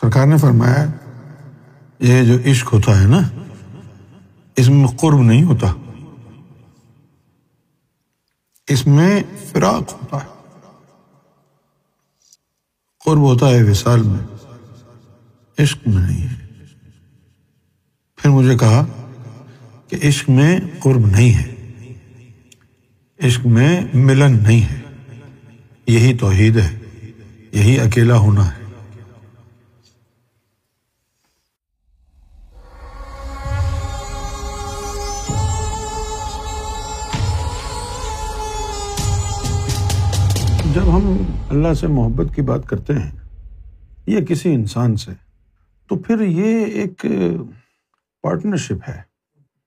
سرکار نے فرمایا، یہ جو عشق ہوتا ہے نا، اس میں قرب نہیں ہوتا۔ اس میں فراق ہوتا ہے۔ قرب ہوتا ہے وصال میں، عشق میں نہیں ہے۔ پھر مجھے کہا کہ عشق میں قرب نہیں ہے۔ عشق میں ملن نہیں ہے۔ یہی توحید ہے، یہی اکیلا ہونا ہے۔ جب ہم اللہ سے محبت کی بات کرتے ہیں یا کسی انسان سے، تو پھر یہ ایک پارٹنرشپ ہے۔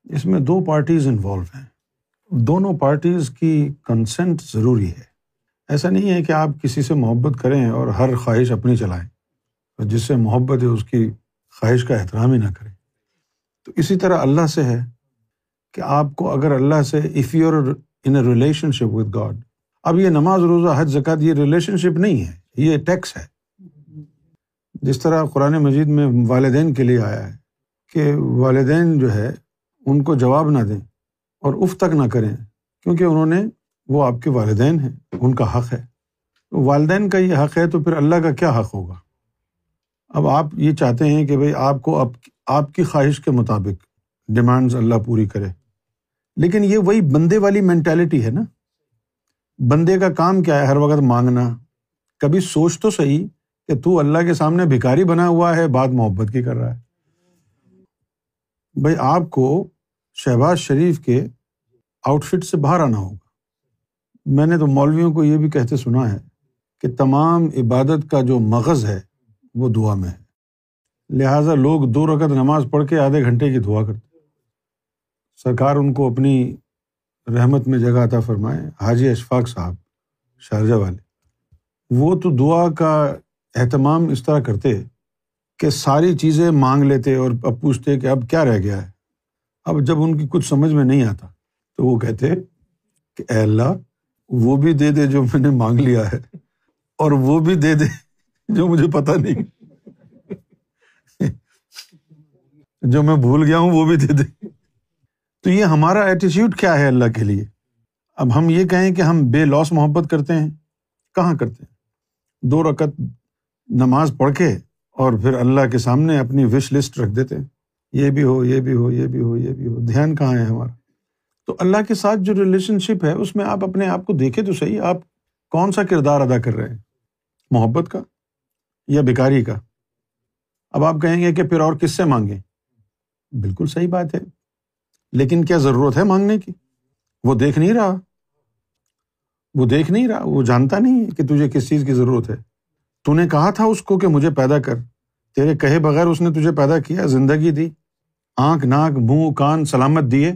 اس میں دو پارٹیز انوالو ہیں۔ دونوں پارٹیز کی کنسنٹ ضروری ہے۔ ایسا نہیں ہے کہ آپ کسی سے محبت کریں اور ہر خواہش اپنی چلائیں، اور جس سے محبت ہے اس کی خواہش کا احترام ہی نہ کریں۔ تو اسی طرح اللہ سے ہے کہ آپ کو اگر اللہ سے if you in a relationship with god اب یہ نماز، روزہ، حج، زکات یہ ریلیشن شپ نہیں ہے، یہ ٹیکس ہے۔ جس طرح قرآن مجید میں والدین کے لیے آیا ہے کہ والدین جو ہے، ان کو جواب نہ دیں اور اف تک نہ کریں، کیونکہ انہوں نے، وہ آپ کے والدین ہیں، ان کا حق ہے۔ والدین کا یہ حق ہے، تو پھر اللہ کا کیا حق ہوگا؟ اب آپ یہ چاہتے ہیں کہ بھائی، آپ کو اب آپ کی خواہش کے مطابق ڈیمانڈز اللہ پوری کرے۔ لیکن یہ وہی بندے والی مینٹیلٹی ہے نا۔ بندے کا کام کیا ہے ہر وقت مانگنا؟ کبھی سوچ تو صحیح کہ تو اللہ کے سامنے بھکاری بنا ہوا ہے، بات محبت کی کر رہا ہے۔ بھائی، آپ کو شہباز شریف کے آؤٹ فٹ سے باہر آنا ہوگا۔ میں نے تو مولویوں کو یہ بھی کہتے سنا ہے کہ تمام عبادت کا جو مغز ہے، وہ دعا میں ہے۔ لہٰذا لوگ دو رقط نماز پڑھ کے آدھے گھنٹے کی دعا کرتے سرکار ان کو اپنی رحمت میں جگہ عطا فرمائے، حاجی اشفاق صاحب، شارجہ والے۔ وہ تو دعا کا اہتمام اس طرح کرتے کہ ساری چیزیں مانگ لیتے اور اب پوچھتے کہ اب کیا رہ گیا ہے۔ اب جب ان کی کچھ سمجھ میں نہیں آتا تو وہ کہتے کہ اے اللہ، وہ بھی دے دے جو میں نے مانگ لیا ہے اور وہ بھی دے دے جو مجھے پتا نہیں۔ جو میں بھول گیا ہوں وہ بھی دے دے۔ تو یہ ہمارا ایٹیچیوڈ کیا ہے اللہ کے لیے؟ اب ہم یہ کہیں کہ ہم بے لوس محبت کرتے ہیں، کہاں کرتے ہیں؟ دو رقط نماز پڑھ کے اور پھر اللہ کے سامنے اپنی وش لسٹ رکھ دیتے ہیں۔ یہ بھی ہو، یہ بھی ہو، یہ بھی ہو، یہ بھی ہو۔ دھیان کہاں ہے ہمارا؟ تو اللہ کے ساتھ جو ریلیشن شپ ہے، اس میں آپ اپنے آپ کو دیکھے تو صحیح، آپ کون سا کردار ادا کر رہے ہیں؟ محبت کا یا بیکاری کا؟ اب آپ کہیں گے کہ پھر اور کس سے مانگیں؟ بالکل صحیح بات ہے۔ لیکن کیا ضرورت ہے مانگنے کی؟ وہ دیکھ نہیں رہا۔ وہ دیکھ نہیں رہا۔ وہ جانتا نہیں کہ تجھے کس چیز کی ضرورت ہے۔ تو نے کہا تھا اس کو کہ مجھے پیدا کر۔ تیرے کہے بغیر اس نے تجھے پیدا کیا، زندگی دی۔ آنکھ، ناک، منہ، کان سلامت دیے۔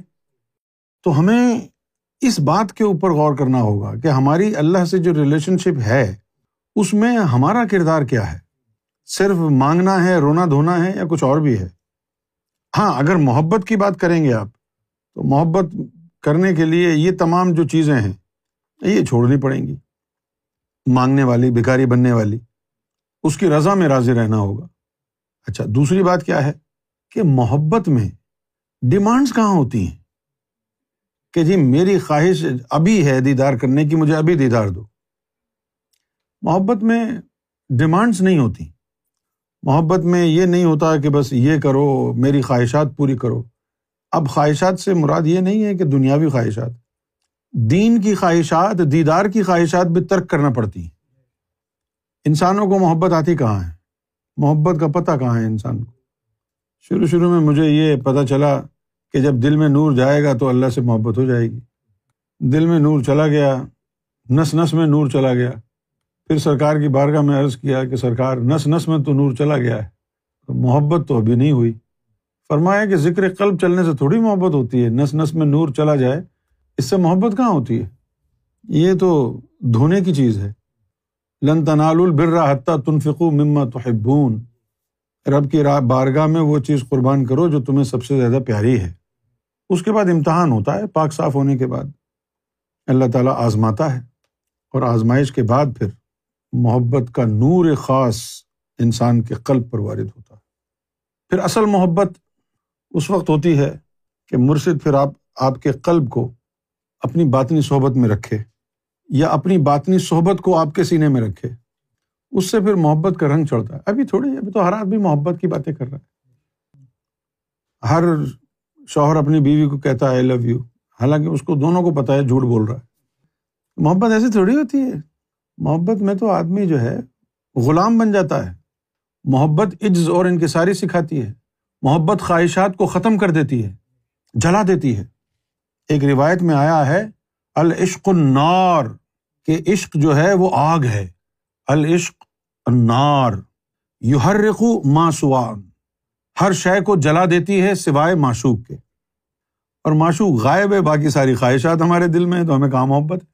تو ہمیں اس بات کے اوپر غور کرنا ہوگا کہ ہماری اللہ سے جو ریلیشن شپ ہے، اس میں ہمارا کردار کیا ہے؟ صرف مانگنا ہے، رونا دھونا ہے یا کچھ اور بھی ہے؟ ہاں اگر محبت کی بات کریں گے آپ تو محبت کرنے کے لیے یہ تمام جو چیزیں ہیں، یہ چھوڑنی پڑیں گی۔ مانگنے والی بھکاری بننے والی، اس کی رضا میں راضی رہنا ہوگا۔ اچھا دوسری بات کیا ہے؟ کہ محبت میں ڈیمانڈس کہاں ہوتی ہیں؟ کہ جی میری خواہش ابھی ہے دیدار کرنے کی، مجھے ابھی دیدار دو۔ محبت میں ڈیمانڈس نہیں ہوتی۔ محبت میں یہ نہیں ہوتا کہ بس یہ کرو، میری خواہشات پوری کرو۔ اب خواہشات سے مراد یہ نہیں ہے کہ دنیاوی خواہشات، دین کی خواہشات، دیدار کی خواہشات بھی ترک کرنا پڑتی ہیں۔ انسانوں کو محبت آتی کہاں ہے؟ محبت کا پتہ کہاں ہے انسان کو؟ شروع شروع میں مجھے یہ پتہ چلا کہ جب دل میں نور جائے گا تو اللہ سے محبت ہو جائے گی۔ دل میں نور چلا گیا، نس نس میں نور چلا گیا۔ پھر سرکار کی بارگاہ میں عرض کیا کہ سرکار، نس نس میں تو نور چلا گیا ہے محبت تو ابھی نہیں ہوئی۔ فرمایا کہ ذکر قلب چلنے سے تھوڑی محبت ہوتی ہے، نس نس میں نور چلا جائے، اس سے محبت کہاں ہوتی ہے؟ یہ تو دھونے کی چیز ہے۔ لن تنال البرا حتیٰ تنفقو مما تحبون۔ رب کی بارگاہ میں وہ چیز قربان کرو جو تمہیں سب سے زیادہ پیاری ہے۔ اس کے بعد امتحان ہوتا ہے، پاک صاف ہونے کے بعد۔ اللہ تعالیٰ آزماتا ہے۔ اور آزمائش کے بعد پھر محبت کا نور خاص انسان کے قلب پر وارد ہوتا ہے۔ پھر اصل محبت اس وقت ہوتی ہے کہ مرشد پھر آپ آپ کے قلب کو اپنی باطنی صحبت میں رکھے یا اپنی باطنی صحبت کو آپ کے سینے میں رکھے۔ اس سے پھر محبت کا رنگ چڑھتا ہے۔ ابھی تھوڑی، ابھی تو ہر آدمی محبت کی باتیں کر رہا ہے۔ ہر شوہر اپنی بیوی کو کہتا ہے آئی لو یو حالانکہ اس کو دونوں کو پتا ہے، جھوٹ بول رہا ہے۔ محبت ایسی تھوڑی ہوتی ہے۔ محبت میں تو آدمی جو ہے، غلام بن جاتا ہے۔ محبت عجز اور انکساری سکھاتی ہے۔ محبت خواہشات کو ختم کر دیتی ہے، جلا دیتی ہے۔ ایک روایت میں آیا ہے، العشق النار، کہ عشق جو ہے وہ آگ ہے۔ العشق النار یو ہر رقو ماسوان ہر شے کو جلا دیتی ہے سوائے معشوق کے۔ اور معشوق غائب ہے، باقی ساری خواہشات ہمارے دل میں تو ہمیں کہاں محبت ہے؟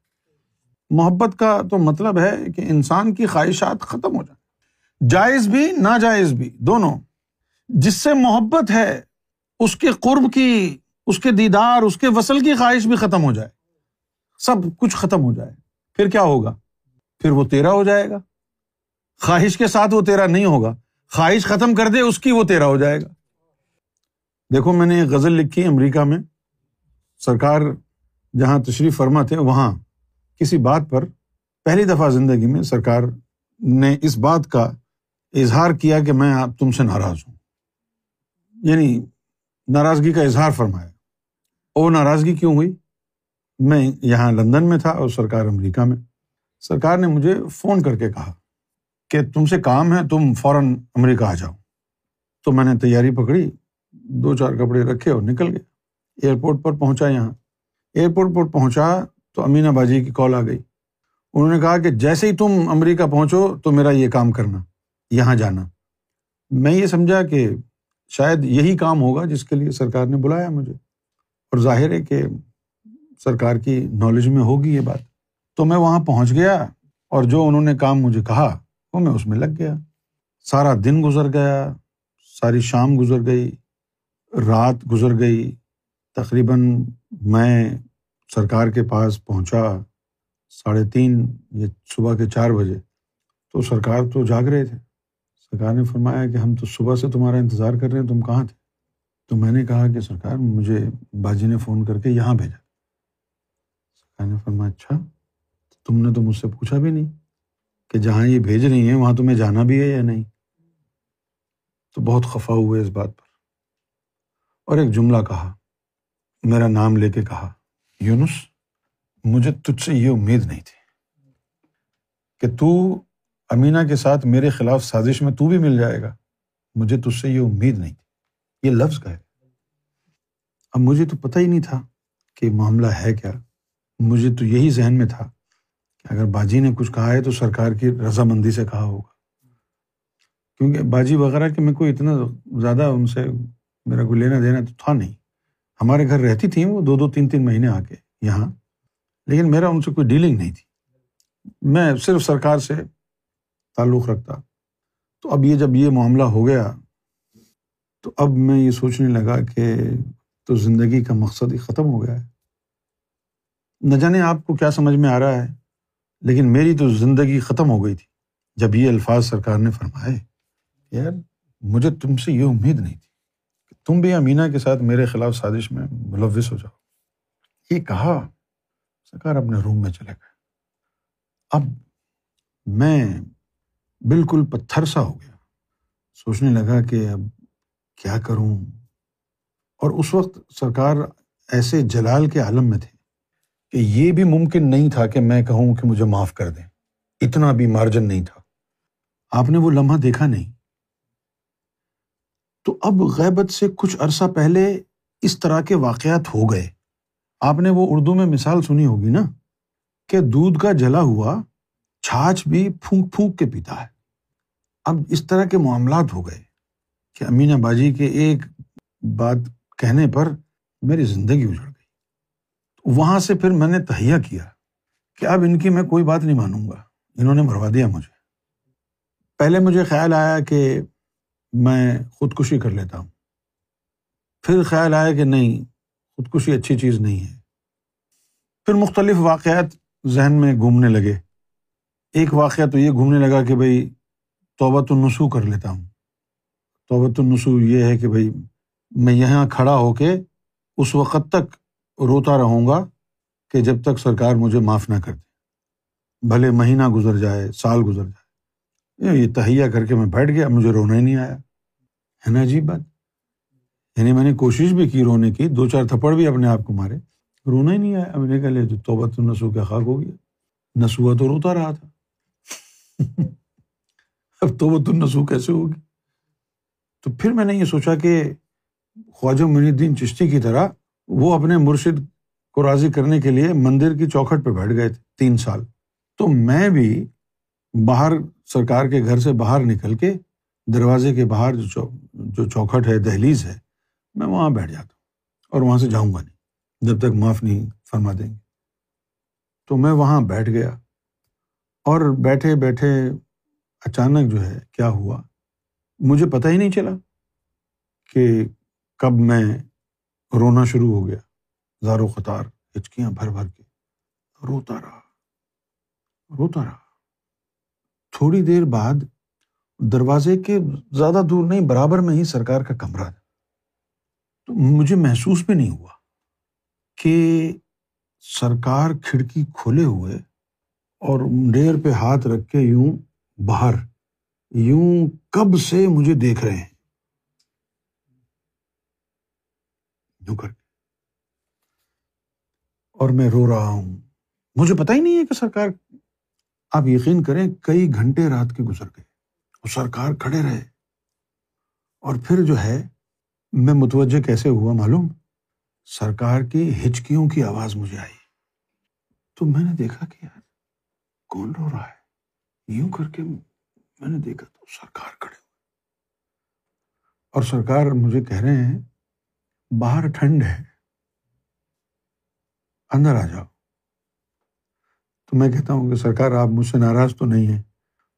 محبت کا تو مطلب ہے کہ انسان کی خواہشات ختم ہو جائیں۔ جائز بھی، ناجائز بھی، دونوں۔ جس سے محبت ہے، اس کے قرب کی، اس کے دیدار، اس کے وصل کی خواہش بھی ختم ہو جائے۔ سب کچھ ختم ہو جائے۔ پھر کیا ہوگا؟ پھر وہ تیرا ہو جائے گا۔ خواہش کے ساتھ وہ تیرا نہیں ہوگا۔ خواہش ختم کر دے، اس کی وہ تیرا ہو جائے گا۔ دیکھو، میں نے ایک غزل لکھی امریکہ میں۔ سرکار جہاں تشریف فرما تھے، وہاں کسی بات پر پہلی دفعہ زندگی میں سرکار نے اس بات کا اظہار کیا کہ میں آپ تم سے ناراض ہوں۔ یعنی ناراضگی کا اظہار فرمایا۔ وہ ناراضگی کیوں ہوئی؟ میں یہاں لندن میں تھا اور سرکار امریکہ میں۔ سرکار نے مجھے فون کر کے کہا کہ تم سے کام ہے، تم فوراً امریکہ آ جاؤ۔ تو میں نے تیاری پکڑی، دو چار کپڑے رکھے اور نکل گئے ایئرپورٹ پر پہنچا یہاں۔ ایئرپورٹ پر پہنچا تو امینا باجی کی کال آ گئی۔ انہوں نے کہا کہ جیسے ہی تم امریکہ پہنچو تو میرا یہ کام کرنا، یہاں جانا۔ میں یہ سمجھا کہ شاید یہی کام ہوگا جس کے لیے سرکار نے بلایا مجھے۔ اور ظاہر ہے کہ سرکار کی نالج میں ہوگی یہ بات۔ تو میں وہاں پہنچ گیا اور جو انہوں نے کام مجھے کہا، وہ میں اس میں لگ گیا۔ سارا دن گزر گیا، ساری شام گزر گئی، رات گزر گئی۔ تقریباً میں سرکار کے پاس پہنچا ساڑھے تین یا صبح کے چار بجے۔ تو سرکار تو جاگ رہے تھے۔ سرکار نے فرمایا کہ ہم تو صبح سے تمہارا انتظار کر رہے ہیں، تم کہاں تھے؟ تو میں نے کہا کہ سرکار، مجھے باجی نے فون کر کے یہاں بھیجا۔ سرکار نے فرمایا اچھا تم نے تو مجھ سے پوچھا بھی نہیں کہ جہاں یہ بھیج رہی ہیں، وہاں تمہیں جانا بھی ہے یا نہیں؟ تو بہت خفا ہوئے اس بات پر۔ اور ایک جملہ کہا، میرا نام لے کے کہا، یونس، مجھے تجھ سے یہ امید نہیں تھی کہ تو امینا کے ساتھ میرے خلاف سازش میں تو بھی مل جائے گا۔ مجھے تجھ سے یہ امید نہیں تھی۔ یہ لفظ کا ہے اب مجھے تو پتہ ہی نہیں تھا کہ معاملہ ہے کیا۔ مجھے تو یہی ذہن میں تھا کہ اگر باجی نے کچھ کہا ہے تو سرکار کی رضامندی سے کہا ہوگا۔ کیونکہ باجی وغیرہ کہ میں کوئی اتنا زیادہ ان سے میرا کوئی لینا دینا تو تھا نہیں۔ ہمارے گھر رہتی تھیں وہ دو دو تین تین مہینے آ کے یہاں۔ لیکن میرا ان سے کوئی ڈیلنگ نہیں تھی۔ میں صرف سرکار سے تعلق رکھتا۔ تو اب یہ جب یہ معاملہ ہو گیا، تو اب میں یہ سوچنے لگا کہ تو زندگی کا مقصد ہی ختم ہو گیا ہے۔ نہ جانے آپ کو کیا سمجھ میں آ رہا ہے، لیکن میری تو زندگی ختم ہو گئی تھی۔ جب یہ الفاظ سرکار نے فرمائے، یار، مجھے تم سے یہ امید نہیں تھی کہ تم بھی امینا کے ساتھ میرے خلاف سازش میں ملوث ہو جاؤ۔ یہ کہا، سرکار اپنے روم میں چلے گئے۔ اب میں بالکل پتھر سا ہو گیا۔ سوچنے لگا کہ اب کیا کروں؟ اور اس وقت سرکار ایسے جلال کے عالم میں تھے کہ یہ بھی ممکن نہیں تھا کہ میں کہوں کہ مجھے معاف کر دیں۔ اتنا بھی مارجن نہیں تھا۔ آپ نے وہ لمحہ دیکھا نہیں۔ تو اب غیبت سے کچھ عرصہ پہلے اس طرح کے واقعات ہو گئے۔ آپ نے وہ اردو میں مثال سنی ہوگی نا کہ دودھ کا جلا ہوا چھاچھ بھی پھونک پھونک کے پیتا ہے۔ اب اس طرح کے معاملات ہو گئے کہ امینا باجی کے ایک بات کہنے پر میری زندگی اجڑ گئی۔ وہاں سے پھر میں نے تہیا کیا کہ اب ان کی میں کوئی بات نہیں مانوں گا۔ انہوں نے مروا دیا مجھے۔ پہلے مجھے خیال آیا کہ میں خودکشی کر لیتا ہوں۔ پھر خیال آیا کہ نہیں، خودکشی اچھی چیز نہیں ہے۔ پھر مختلف واقعات ذہن میں گھومنے لگے۔ ایک واقعہ تو یہ گھومنے لگا کہ بھائی توبۃ النسو کر لیتا ہوں۔ توبۃ النسو یہ ہے کہ بھائی میں یہاں کھڑا ہو کے اس وقت تک روتا رہوں گا کہ جب تک سرکار مجھے معاف نہ کر دے۔ بھلے مہینہ گزر جائے، سال گزر جائے۔ یہ تہیا کر کے میں بیٹھ گیا، مجھے رونا ہی نہیں آیا۔ ہے نا عجیب بات؟ یعنی میں نے کوشش بھی کی رونے کی، دو چار تھپڑ بھی اپنے آپ کو مارے، رونا ہی نہیں آیا۔ میں نے کہا لے توبت نسو کیا خاک ہو گیا۔ نسوا تو روتا رہا تھا۔ اب توبت النسو کیسے ہوگی تو پھر میں نے یہ سوچا کہ خواجہ منی الدین چشتی کی طرح وہ اپنے مرشد کو راضی کرنے کے لیے مندر کی چوکھٹ پہ بیٹھ گئے تھے، تین سال۔ تو میں بھی باہر سرکار کے گھر سے باہر نکل کے دروازے کے باہر جو جو چوکھٹ ہے، دہلیز ہے، میں وہاں بیٹھ جاتا ہوں اور وہاں سے جاؤں گا نہیں، جب تک معاف نہیں فرما دیں گے۔ تو میں وہاں بیٹھ گیا اور بیٹھے بیٹھے اچانک جو ہے کیا ہوا؟ مجھے پتہ ہی نہیں چلا کہ کب میں رونا شروع ہو گیا۔ زارو قطار، ہچکیاں بھر بھر کے۔ روتا رہا۔ روتا رہا۔ تھوڑی دیر بعد دروازے کے زیادہ دور نہیں، برابر میں ہی سرکار کا کمرہ تھا۔ تو مجھے محسوس بھی نہیں ہوا کہ سرکار کھڑکی کھولے ہوئے اور ڈیر پہ ہاتھ رکھ کے یوں باہر۔ یوں کب سے مجھے دیکھ رہے ہیں؟ یوں کر۔ اور میں رو رہا ہوں۔ مجھے پتا ہی نہیں ہے کہ سرکار، آپ یقین کریں، کئی گھنٹے رات کے گزر گئے اور سرکار کھڑے رہے۔ اور پھر جو ہے، میں متوجہ کیسے ہوا معلوم؟ سرکار کی ہچکیوں کی آواز مجھے آئی۔ تو میں نے دیکھا کہ یار، کون رو رہا ہے؟ یوں کر کے میں نے دیکھا تو سرکار کھڑے ہوئے اور سرکار مجھے کہہ رہے ہیں، باہر ٹھنڈ ہے، اندر آ جاؤ۔ تو میں کہتا ہوں کہ سرکار آپ مجھ سے ناراض تو نہیں ہیں۔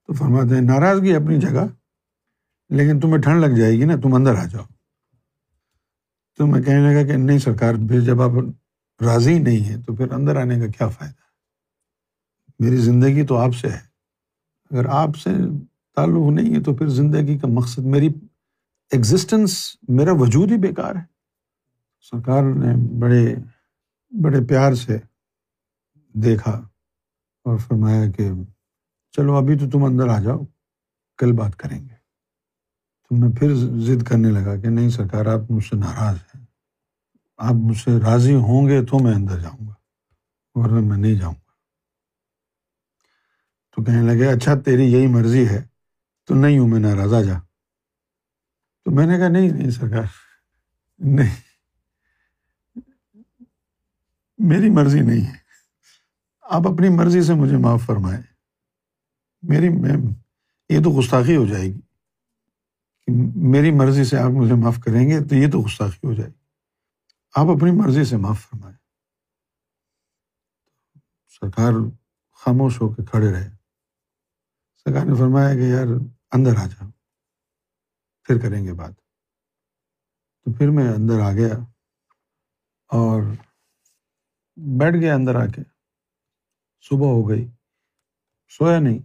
تو فرماتے ہیں، ناراضگی اپنی جگہ، لیکن تمہیں ٹھنڈ لگ جائے گی نا، تم اندر آ جاؤ۔ تو میں کہنے لگا کہ نہیں سرکار، پھر جب آپ راضی نہیں ہیں تو پھر اندر آنے کا کیا فائدہ میری زندگی تو آپ سے ہے۔ اگر آپ سے تعلق نہیں ہے تو پھر زندگی کا مقصد میری ایگزسٹنس میرا وجود ہی بیکار ہے۔ سرکار نے بڑے بڑے پیار سے دیکھا اور فرمایا کہ چلو ابھی تو تم اندر آ جاؤ، کل بات کریں گے۔ تو میں پھر ضد کرنے لگا کہ نہیں سرکار، آپ مجھ سے ناراض ہیں۔ آپ مجھ سے راضی ہوں گے تو میں اندر جاؤں گا، ورنہ میں نہیں جاؤں۔ گا تو کہنے لگے اچھا تیری یہی مرضی ہے، تو نہیں ہوں میں ناراض، آ جا۔ تو میں نے کہا، نہیں نہیں سرکار، نہیں۔ میری مرضی نہیں ہے۔ آپ اپنی مرضی سے مجھے معاف فرمائیں۔ میری، میں، یہ تو گستاخی ہو جائے گی۔ کہ میری مرضی سے آپ مجھے معاف کریں گے، تو یہ تو گستاخی ہو جائے گی۔ آپ اپنی مرضی سے معاف فرمائیں۔ سرکار خاموش ہو کے کھڑے رہے۔ سرکار نے فرمایا کہ یار اندر آ جاؤ پھر کریں گے بات۔ تو پھر میں اندر آ گیا اور بیٹھ گیا اندر آ کے۔ صبح ہو گئی، سویا نہیں۔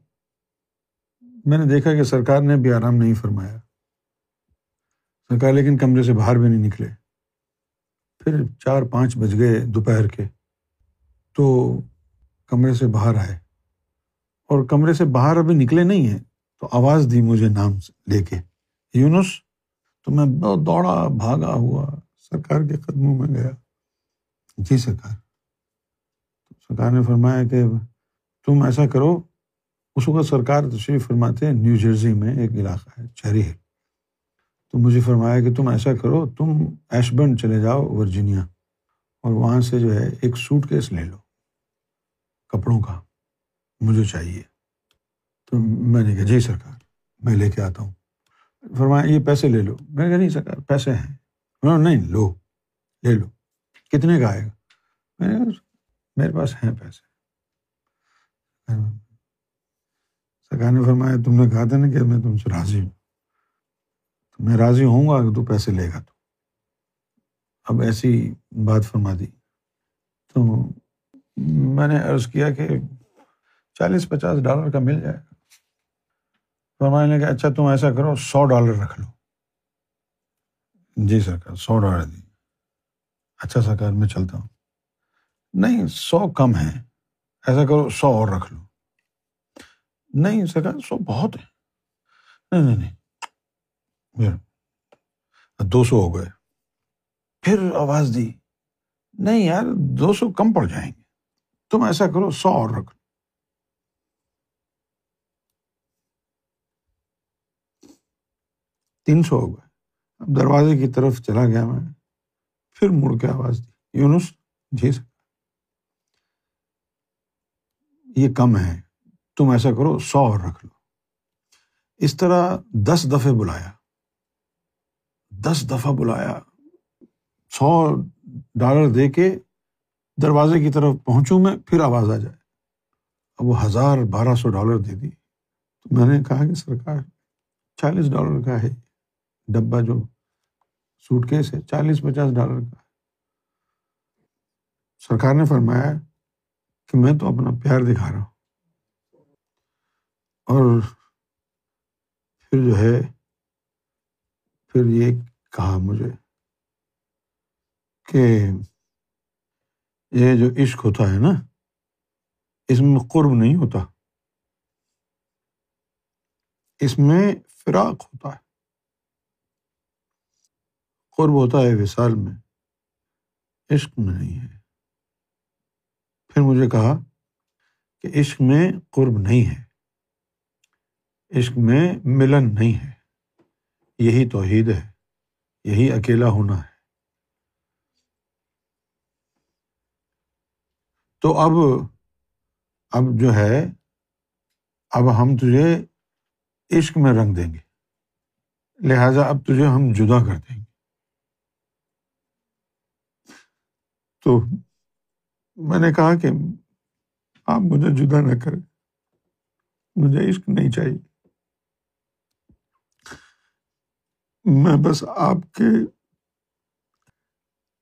میں نے دیکھا کہ سرکار نے بھی آرام نہیں فرمایا۔ سرکار لیکن کمرے سے باہر بھی نہیں نکلے۔ پھر چار پانچ بج گئے دوپہر کے، تو کمرے سے باہر آئے۔ اور کمرے سے باہر ابھی نکلے نہیں ہیں، تو آواز دی مجھے نام لے کے۔ یونس، تو میں بہت دوڑا، بھاگا ہوا، سرکار کے قدموں میں گیا۔ جی سرکار۔ سرکار نے فرمایا کہ تم ایسا کرو، اس وقت سرکار تشریف فرماتے ہیں، نیو جرسی میں ایک علاقہ ہے چیری ہل۔ تو مجھے فرمایا کہ تم ایسا کرو، تم ایشبنڈ چلے جاؤ، ورجینیا۔ اور وہاں سے جو ہے، ایک سوٹ کیس لے لو، کپڑوں کا۔ مجھے چاہیے۔ تو میں نے کہا جی سرکار، میں لے کے آتا ہوں۔ فرمایا، یہ پیسے لے لو۔ میں نے کہا، نہیں سرکار، پیسے ہیں۔ نہیں، لو، لے لو۔ کتنے کا آئے گا؟ میں نے کہا، میرے پاس ہیں پیسے۔ سرکار نے فرمایا، تم نے کہا تھا نا کہ میں تم سے راضی ہوں۔ میں راضی ہوں گا کہ تو پیسے لے گا تو۔ اب ایسی بات فرما دی۔ تو میں نے عرض کیا کہ چالیس پچاس ڈالر کا مل جائے۔ گا فرمانے لگا اچھا تم ایسا کرو، سو ڈالر رکھ لو۔ جی سرکار، سو ڈالر دی۔ اچھا سرکار، میں چلتا ہوں۔ نہیں، سو کم ہے ایسا کرو، سو اور رکھ لو۔ نہیں سرکار، سو بہت ہے نہیں نہیں نہیں۔ دو سو ہو گئے۔ پھر آواز دی۔ نہیں یار، دو سو کم پڑ جائیں گے۔ تم ایسا کرو، سو اور رکھ لو۔ تین سو ہو گئے۔ اب دروازے کی طرف چلا گیا میں۔ پھر مڑ کے آواز دی، یونس جی سر یہ کم ہے، تم ایسا کرو، سو اور رکھ لو۔ اس طرح دس دفعے بلایا۔ دس دفعہ بلایا۔ سو ڈالر دے کے دروازے کی طرف پہنچوں میں، پھر آواز آ جائے۔ اب وہ ہزار بارہ سو ڈالر دے دی۔ تو میں نے کہا کہ سرکار، چالیس ڈالر کا ہے۔ ڈبا جو سوٹ کیس ہے، چالیس پچاس ڈالر کا سرکار نے فرمایا کہ میں تو اپنا پیار دکھا رہا ہوں۔ اور پھر جو ہے، پھر یہ کہا مجھے کہ یہ جو عشق ہوتا ہے نا، اس میں قرب نہیں ہوتا۔ اس میں فراق ہوتا ہے قرب ہوتا ہے وصال میں عشق میں نہیں ہے۔ پھر مجھے کہا کہ عشق میں قرب نہیں ہے۔ عشق میں ملن نہیں ہے۔ یہی توحید ہے۔ یہی اکیلا ہونا ہے۔ تو اب اب جو ہے، اب ہم تجھے عشق میں رنگ دیں گے۔ لہذا اب تجھے ہم جدا کر دیں گے۔ تو میں نے کہا کہ آپ مجھے جدا نہ کریں۔ مجھے عشق نہیں چاہیے۔ میں بس آپ کے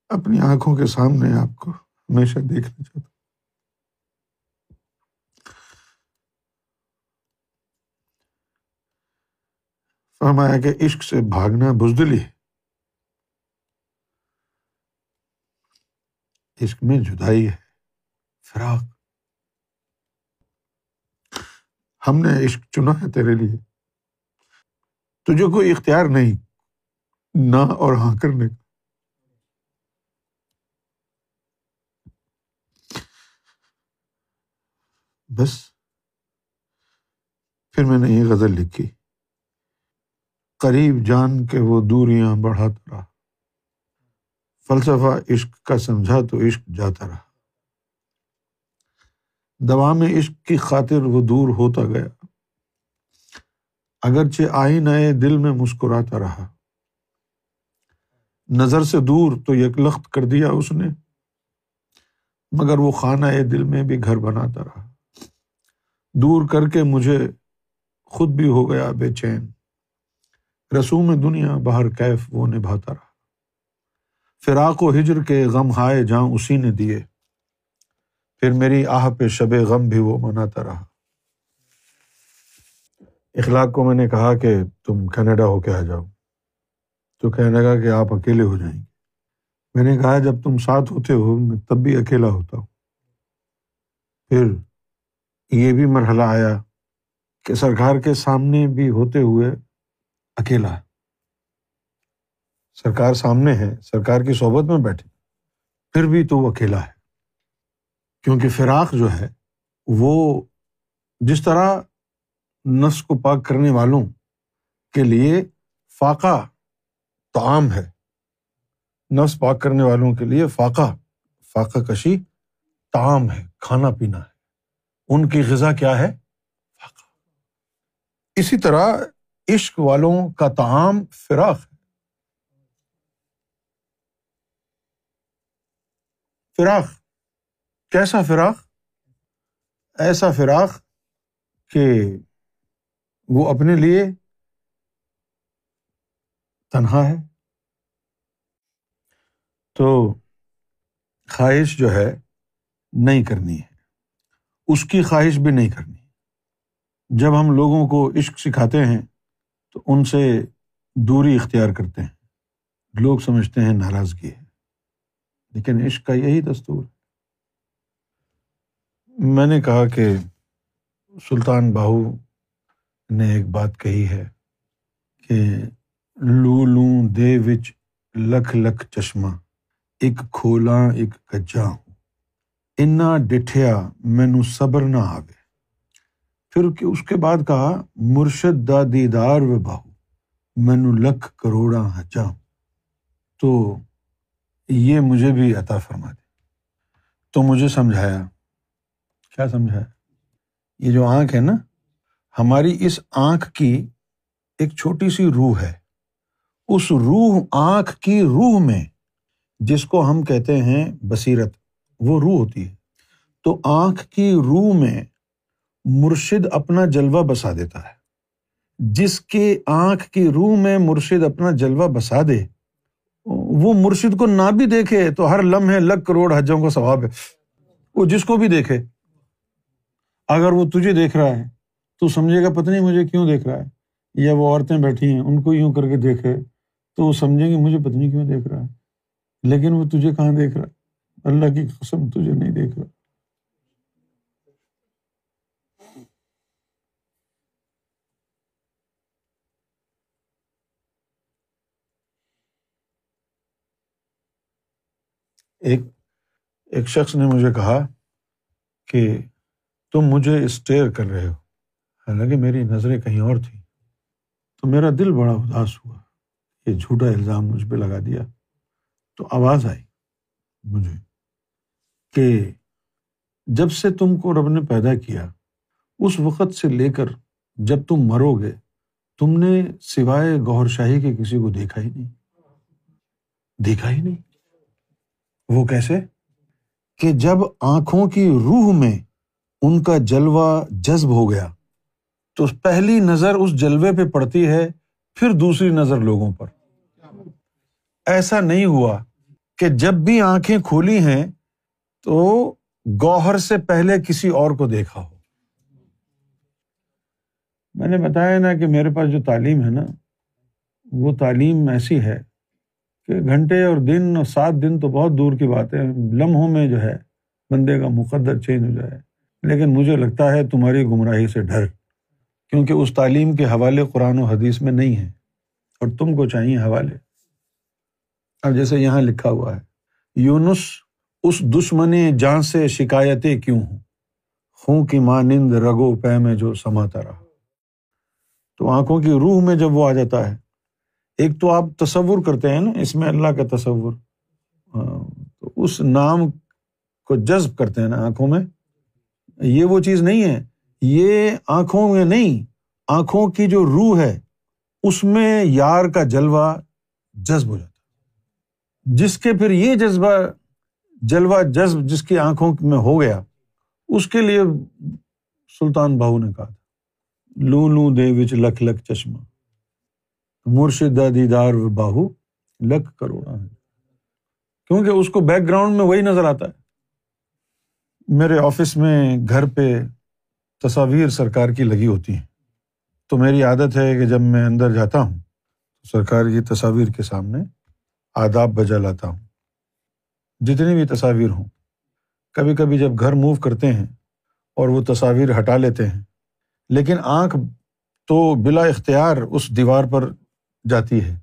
اپنی آنکھوں کے سامنے آپ کو ہمیشہ دیکھنا چاہتا ہوں۔ فرمایا کہ عشق سے بھاگنا بزدلی ہے۔ عشق میں جدائی ہے فراق ہم نے عشق چنا ہے تیرے لیے تجھے کوئی اختیار نہیں نہ اور ہاں کرنے کا بس پھر میں نے یہ غزل لکھی قریب جان کے وہ دوریاں بڑھاتا رہا فلسفہ عشق کا سمجھا تو عشق جاتا رہا۔ دوا میں عشق کی خاطر وہ دور ہوتا گیا۔ اگرچہ آئی نئے دل میں مسکراتا رہا۔ نظر سے دور تو یکلخت کر دیا اس نے، مگر وہ خانہ دل میں بھی گھر بناتا رہا۔ دور کر کے مجھے خود بھی ہو گیا بے چین۔ رسوم دنیا باہر کیف وہ نبھاتا رہا۔ فراق و ہجر کے غم ہائے جہاں اسی نے دیے۔ پھر میری آہ پہ شب غم بھی وہ مناتا رہا۔ اخلاق کو میں نے کہا کہ تم کینیڈا ہو کے آ جاؤ۔ تو کہنے لگا کہ آپ اکیلے ہو جائیں گے۔ میں نے کہا جب تم ساتھ ہوتے ہو میں تب بھی اکیلا ہوتا ہوں۔ پھر یہ بھی مرحلہ آیا کہ سرکار کے سامنے بھی ہوتے ہوئے اکیلا۔ سرکار سامنے ہے، سرکار کی صحبت میں بیٹھے پھر بھی تو وہ اکیلا ہے۔ کیونکہ فراق جو ہے، وہ جس طرح نفس کو پاک کرنے والوں کے لیے فاقہ تعام ہے، نفس پاک کرنے والوں کے لیے فاقہ فاقہ کشی تعام ہے، کھانا پینا ہے۔ ان کی غذا کیا ہے؟ فاقہ۔ اسی طرح عشق والوں کا تعام فراق ہے فراق کیسا فراق ایسا فراق کہ وہ اپنے لیے تنہا ہے۔ تو خواہش جو ہے نہیں کرنی ہے۔ اس کی خواہش بھی نہیں کرنی۔ جب ہم لوگوں کو عشق سکھاتے ہیں تو ان سے دوری اختیار کرتے ہیں۔ لوگ سمجھتے ہیں ناراضگی ہے۔ لیکن عشق کا یہی دستور میں نے کہا کہ سلطان باہو نے ایک بات کہی ہے کہ لو لوں دے وچ لکھ لکھ چشمہ، ایک کھولا ایک کجا ہوں۔ انا ڈٹھیا مینو صبر نہ آگے پھر اس کے بعد کہا، مرشد دا دیدار و باہو مینو لکھ کروڑا ہجا ہوں۔ تو یہ مجھے بھی عطا فرما دے۔ تو مجھے سمجھایا۔ کیا سمجھایا؟ یہ جو آنکھ ہے نا، ہماری اس آنکھ کی ایک چھوٹی سی روح ہے۔ اس روح، آنکھ کی روح میں جس کو ہم کہتے ہیں بصیرت، وہ روح ہوتی ہے۔ تو آنکھ کی روح میں مرشد اپنا جلوہ بسا دیتا ہے۔ جس کے آنکھ کی روح میں مرشد اپنا جلوہ بسا دے وہ مرشد کو نہ بھی دیکھے تو ہر لمحے لگ کروڑ حجوں کا ثواب ہے۔ وہ جس کو بھی دیکھے، اگر وہ تجھے دیکھ رہا ہے، تو سمجھے گا، پتہ نہیں مجھے کیوں دیکھ رہا ہے۔ یا وہ عورتیں بیٹھی ہیں، ان کو یوں کر کے دیکھے، تو وہ سمجھیں گے، مجھے پتہ نہیں کیوں دیکھ رہا ہے۔ لیکن وہ تجھے کہاں دیکھ رہا ہے؟ اللہ کی قسم تجھے نہیں دیکھ رہا۔ ایک ایک شخص نے مجھے کہا کہ تم مجھے اسٹیئر کر رہے ہو۔ حالانکہ میری نظریں کہیں اور تھیں۔ تو میرا دل بڑا اداس ہوا۔ یہ جھوٹا الزام مجھ پہ لگا دیا۔ تو آواز آئی مجھے کہ جب سے تم کو رب نے پیدا کیا، اس وقت سے لے کر جب تم مرو گے، تم نے سوائے گور شاہی کے کسی کو دیکھا ہی نہیں۔ دیکھا ہی نہیں۔ وہ کیسے؟ کہ جب آنکھوں کی روح میں ان کا جلوہ جذب ہو گیا، تو پہلی نظر اس جلوے پہ پڑتی ہے، پھر دوسری نظر لوگوں پر۔ ایسا نہیں ہوا کہ جب بھی آنکھیں کھولی ہیں تو گوہر سے پہلے کسی اور کو دیکھا ہو۔ میں نے بتایا نا کہ میرے پاس جو تعلیم ہے نا، وہ تعلیم ایسی ہے کہ گھنٹے اور دن اور سات دن تو بہت دور کی بات ہے لمحوں میں جو ہے بندے کا مقدر چینج ہو جائے۔ لیکن مجھے لگتا ہے تمہاری گمراہی سے ڈر، کیونکہ اس تعلیم کے حوالے قرآن و حدیث میں نہیں ہیں اور تم کو چاہیے حوالے۔ اب جیسے یہاں لکھا ہوا ہے، یونس اس دشمن جان سے شکایتیں کیوں ہوں؟ خوں کی مانند رگو پے میں جو سماتا رہا۔ تو آنکھوں کی روح میں جب وہ آ جاتا ہے ایک تو آپ تصور کرتے ہیں نا، اس میں اللہ کا تصور۔ تو اس نام کو جذب کرتے ہیں نا آنکھوں میں۔ یہ وہ چیز نہیں ہے۔ یہ آنکھوں میں نہیں، آنکھوں کی جو روح ہے، اس میں یار کا جلوہ جذب ہو جاتا جس کے پھر یہ جذبہ، جلوہ جذب جس کی آنکھوں میں ہو گیا، اس کے لیے سلطان باہو نے کہا تھا لو لو دے وچ لکھ لکھ چشمہ۔ مرشد دیدار باہو لکھ کروڑا ہے کیونکہ اس کو بیک گراؤنڈ میں وہی نظر آتا ہے۔ میرے آفس میں گھر پہ تصاویر سرکار کی لگی ہوتی ہیں۔ تو میری عادت ہے کہ جب میں اندر جاتا ہوں تو سرکار کی تصاویر کے سامنے آداب بجا لاتا ہوں۔ جتنی بھی تصاویر ہوں کبھی کبھی جب گھر موو کرتے ہیں اور وہ تصاویر ہٹا لیتے ہیں، لیکن آنکھ تو بلا اختیار اس دیوار پر جاتی ہے۔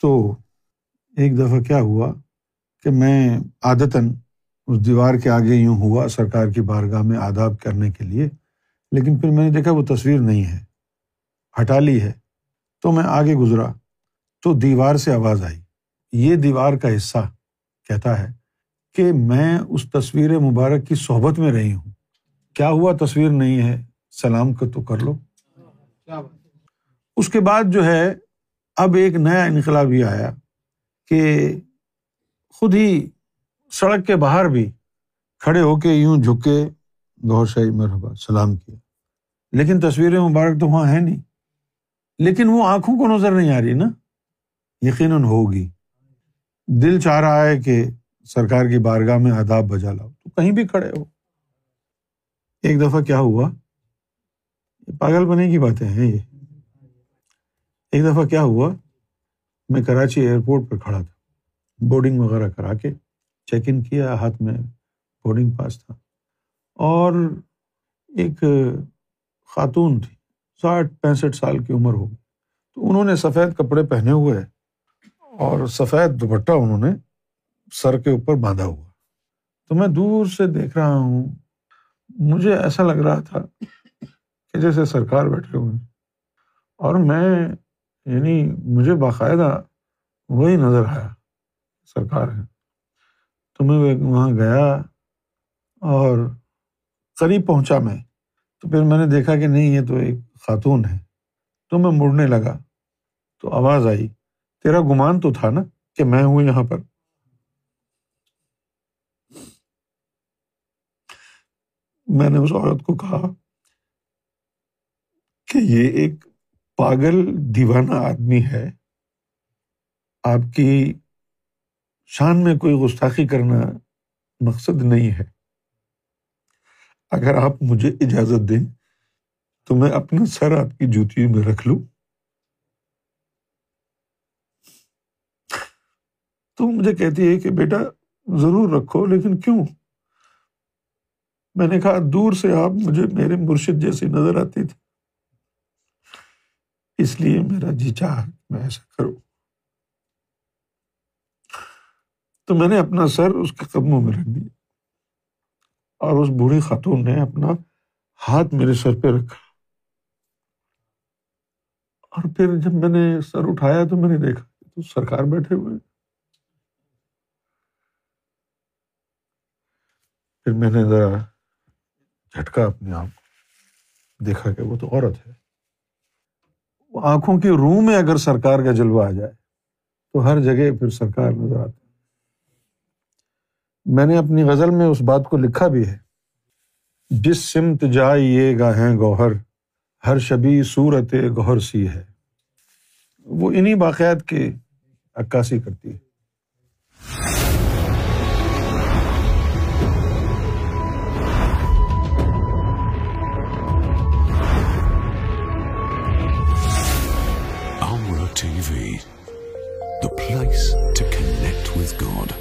تو ایک دفعہ کیا ہوا کہ میں عادتاً اس دیوار کے آگے یوں ہوا سرکار کی بارگاہ میں آداب کرنے کے لیے، لیکن پھر میں نے دیکھا وہ تصویر نہیں ہے، ہٹا لی ہے۔ تو میں آگے گزرا تو دیوار سے آواز آئی۔ یہ دیوار کا حصہ کہتا ہے کہ میں اس تصویر مبارک کی صحبت میں رہی ہوں۔ کیا ہوا تصویر نہیں ہے؟ سلام کو تو کر لو۔ اس کے بعد جو ہے، اب ایک نیا انقلاب یہ آیا کہ خود ہی سڑک کے باہر بھی کھڑے ہو کے یوں جھکے گور شاہی جی مرحبا، سلام کیا۔ لیکن تصویر مبارک تو وہاں ہے نہیں۔ لیکن وہ آنکھوں کو نظر نہیں آ رہی نا۔ یقیناً ہوگی۔ دل چاہ رہا ہے کہ سرکار کی بارگاہ میں آداب بجا لاؤ۔ تو کہیں بھی کھڑے ہو۔ ایک دفعہ کیا ہوا؟ پاگل بنے کی باتیں ہیں یہ۔ ایک دفعہ کیا ہوا؟ میں کراچی ایئرپورٹ پہ کھڑا تھا۔ بورڈنگ وغیرہ کرا کے چیک ان کیا، ہاتھ میں بورڈنگ پاس تھا۔ اور ایک خاتون تھی، ساٹھ پینسٹھ سال کی عمر ہوگی۔ تو انہوں نے سفید کپڑے پہنے ہوئے اور سفید دوپٹہ انہوں نے سر کے اوپر باندھا ہوا۔ تو میں دور سے دیکھ رہا ہوں۔ مجھے ایسا لگ رہا تھا کہ جیسے سرکار بیٹھے ہوئے اور میں یعنی مجھے باقاعدہ وہی نظر آیا سرکار ہے۔ تو میں وہاں گیا اور قریب پہنچا میں۔ تو پھر میں نے دیکھا کہ نہیں، یہ تو ایک خاتون ہے۔ تو میں مڑنے لگا۔ تو آواز آئی، تیرا گمان تو تھا نا کہ میں ہوں یہاں پر۔ میں نے اس عورت کو کہا کہ یہ ایک پاگل دیوانہ آدمی ہے، آپ کی شان میں کوئی گستاخی کرنا مقصد نہیں ہے۔ اگر آپ مجھے اجازت دیں تو میں اپنا سر آپ کی جوتی میں رکھ لوں۔ تو مجھے کہتی ہے کہ بیٹا ضرور رکھو، لیکن کیوں؟ میں نے کہا، دور سے آپ مجھے میرے مرشد جیسی نظر آتی تھی۔ اس لیے میرا جی چاہ میں ایسا کروں۔ تو میں نے اپنا سر اس کے قدموں میں رکھ دیا۔ اور اس بوڑھی خاتون نے اپنا ہاتھ میرے سر پہ رکھا۔ اور پھر جب میں نے سر اٹھایا تو میں نے دیکھا تو سرکار بیٹھے ہوئے پھر میں نے ذرا جھٹکا اپنے آپ دیکھا کہ وہ تو عورت ہے۔ آنکھوں کی روح میں اگر سرکار کا جلوہ آ جائے، تو ہر جگہ پھر سرکار نظر آتی میں نے اپنی غزل میں اس بات کو لکھا بھی ہے۔ جس سمت جائیے یہ گاہیں گوہر، ہر شبی صورت گوہر سی ہے۔ وہ انہیں باقیات کی عکاسی کرتی ہے۔ T V the place to connect with god